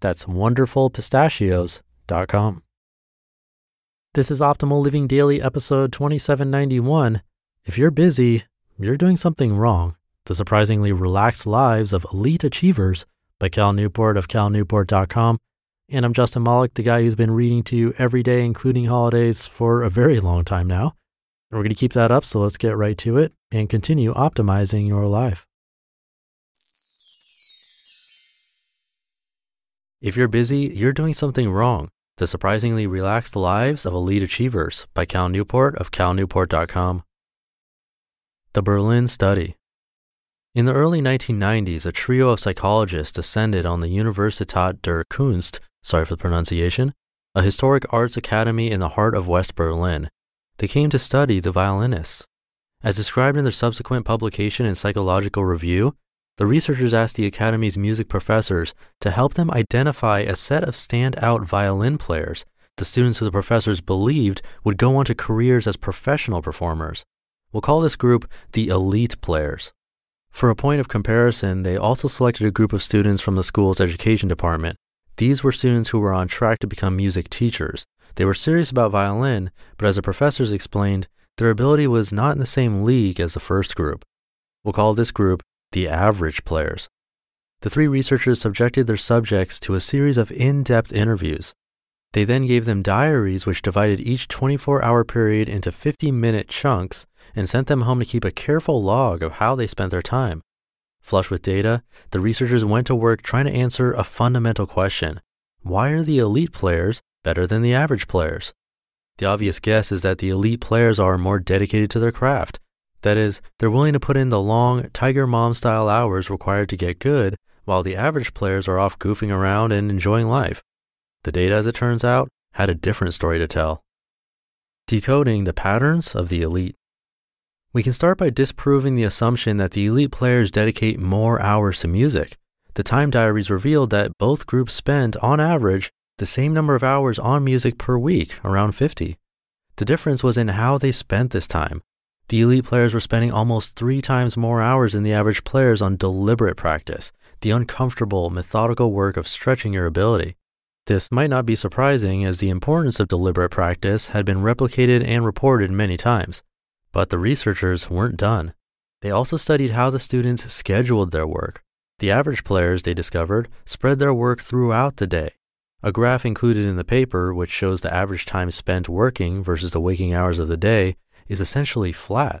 That's wonderfulpistachios.com. This is Optimal Living Daily, episode 2791. If you're busy, you're doing something wrong. The Surprisingly Relaxed Lives of Elite Achievers by Cal Newport of calnewport.com. And I'm Justin Malik, the guy who's been reading to you every day, including holidays, for a very long time now. And we're going to keep that up, so let's get right to it and continue optimizing your life. If you're busy, you're doing something wrong. The Surprisingly Relaxed Lives of Elite Achievers by Cal Newport of calnewport.com. The Berlin Study. In the early 1990s, a trio of psychologists descended on the Universität der Kunst, sorry for the pronunciation, a historic arts academy in the heart of West Berlin. They came to study the violinists. As described in their subsequent publication in Psychological Review, the researchers asked the Academy's music professors to help them identify a set of standout violin players the students who the professors believed would go on to careers as professional performers. We'll call this group the elite players. For a point of comparison, they also selected a group of students from the school's education department. These were students who were on track to become music teachers. They were serious about violin, but as the professors explained, their ability was not in the same league as the first group. We'll call this group the average players. The three researchers subjected their subjects to a series of in depth interviews. They then gave them diaries which divided each 24 hour period into 50 minute chunks and sent them home to keep a careful log of how they spent their time. Flush with data, the researchers went to work trying to answer a fundamental question Why are the elite players better than the average players? The obvious guess is that the elite players are more dedicated to their craft, that is, they're willing to put in the long, Tiger Mom style hours required to get good, while the average players are off goofing around and enjoying life. The data, as it turns out, had a different story to tell. Decoding the patterns of the elite. We can start by disproving the assumption that the elite players dedicate more hours to music. The time diaries revealed that both groups spent, on average, the same number of hours on music per week, around 50. The difference was in how they spent this time. The elite players were spending almost three times more hours than the average players on deliberate practice, the uncomfortable, methodical work of stretching your ability. This might not be surprising as the importance of deliberate practice had been replicated and reported many times. But the researchers weren't done. They also studied how the students scheduled their work. The average players, they discovered, spread their work throughout the day. A graph included in the paper, which shows the average time spent working versus the waking hours of the day, is essentially flat.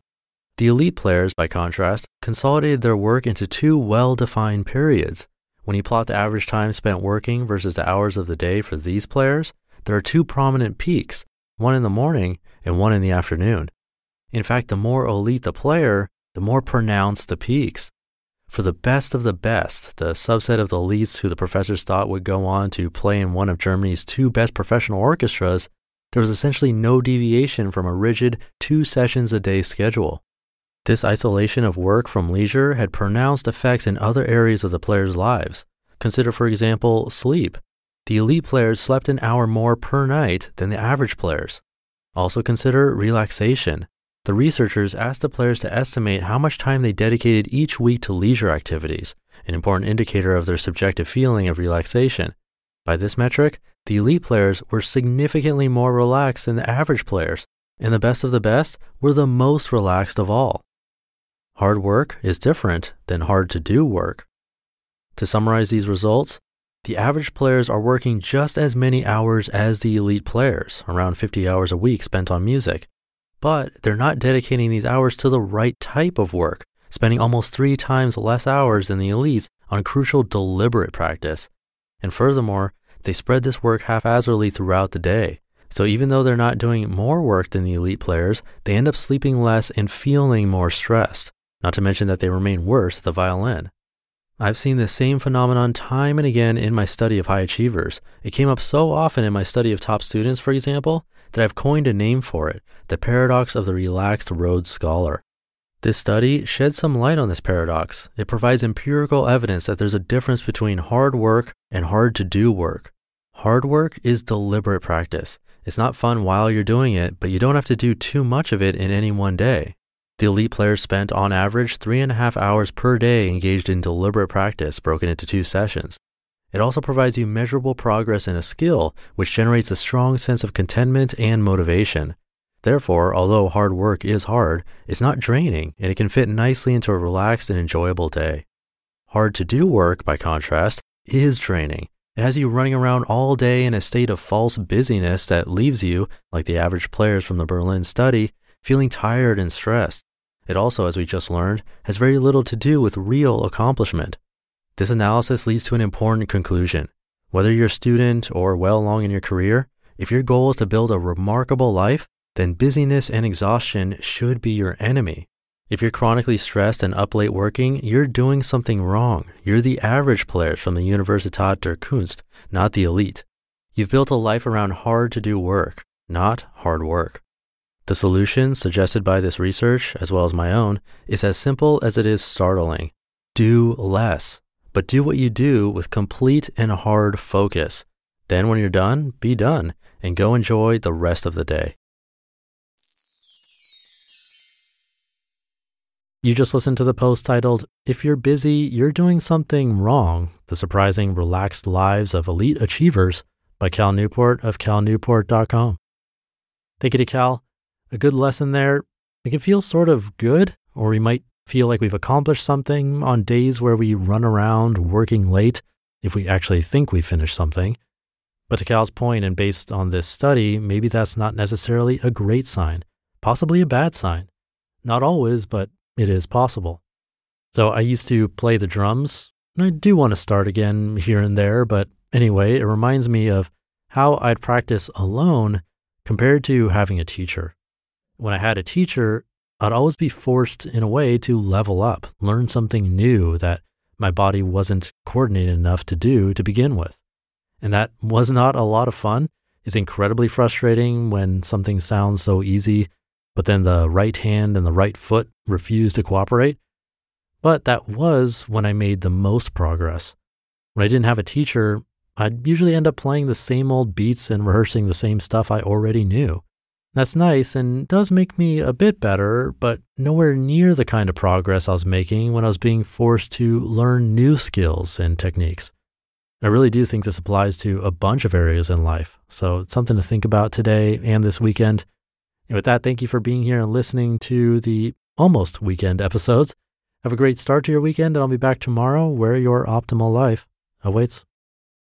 The elite players, by contrast, consolidated their work into two well defined periods. When you plot the average time spent working versus the hours of the day for these players, there are two prominent peaks, one in the morning and one in the afternoon. In fact, the more elite the player, the more pronounced the peaks. For the best of the best, the subset of the elites who the professors thought would go on to play in one of Germany's two best professional orchestras, there was essentially no deviation from a rigid two sessions a day schedule. This isolation of work from leisure had pronounced effects in other areas of the players' lives. Consider, for example, sleep. The elite players slept an hour more per night than the average players. Also consider relaxation. The researchers asked the players to estimate how much time they dedicated each week to leisure activities, an important indicator of their subjective feeling of relaxation. By this metric, the elite players were significantly more relaxed than the average players, and the best of the best were the most relaxed of all. Hard work is different than hard to do work. To summarize these results, the average players are working just as many hours as the elite players, around 50 hours a week spent on music. But they're not dedicating these hours to the right type of work, spending almost three times less hours than the elites on crucial deliberate practice. And furthermore, they spread this work haphazardly throughout the day. So even though they're not doing more work than the elite players, they end up sleeping less and feeling more stressed, not to mention that they remain worse at the violin. I've seen this same phenomenon time and again in my study of high achievers. It came up so often in my study of top students, for example, that I've coined a name for it the paradox of the relaxed Rhodes Scholar. This study sheds some light on this paradox. It provides empirical evidence that there's a difference between hard work and hard to do work. Hard work is deliberate practice. It's not fun while you're doing it, but you don't have to do too much of it in any one day. The elite players spent on average three and a half hours per day engaged in deliberate practice broken into two sessions. It also provides you measurable progress in a skill, which generates a strong sense of contentment and motivation. Therefore, although hard work is hard, it's not draining and it can fit nicely into a relaxed and enjoyable day. Hard to do work, by contrast, is draining. It has you running around all day in a state of false busyness that leaves you, like the average players from the Berlin study, feeling tired and stressed. It also, as we just learned, has very little to do with real accomplishment. This analysis leads to an important conclusion. Whether you're a student or well along in your career, if your goal is to build a remarkable life, then busyness and exhaustion should be your enemy. If you're chronically stressed and up late working, you're doing something wrong. You're the average players from the Universität der Kunst, not the elite. You've built a life around hard to do work, not hard work. The solution suggested by this research, as well as my own, is as simple as it is startling. Do less, but do what you do with complete and hard focus. Then, when you're done, be done and go enjoy the rest of the day. You just listened to the post titled, If You're Busy, You're Doing Something Wrong The Surprising Relaxed Lives of Elite Achievers by Cal Newport of calnewport.com. Thank you to Cal a good lesson there. It can feel sort of good, or we might feel like we've accomplished something on days where we run around working late if we actually think we finished something. But to Cal's point, and based on this study, maybe that's not necessarily a great sign, possibly a bad sign. Not always, but it is possible. So I used to play the drums, and I do want to start again here and there, but anyway, it reminds me of how I'd practice alone compared to having a teacher when I had a teacher, I'd always be forced in a way to level up, learn something new that my body wasn't coordinated enough to do to begin with. And that was not a lot of fun. It's incredibly frustrating when something sounds so easy, but then the right hand and the right foot refused to cooperate. But that was when I made the most progress. When I didn't have a teacher, I'd usually end up playing the same old beats and rehearsing the same stuff I already knew. That's nice and does make me a bit better, but nowhere near the kind of progress I was making when I was being forced to learn new skills and techniques. I really do think this applies to a bunch of areas in life. So it's something to think about today and this weekend. And with that, thank you for being here and listening to the almost weekend episodes. Have a great start to your weekend, and I'll be back tomorrow where your optimal life awaits.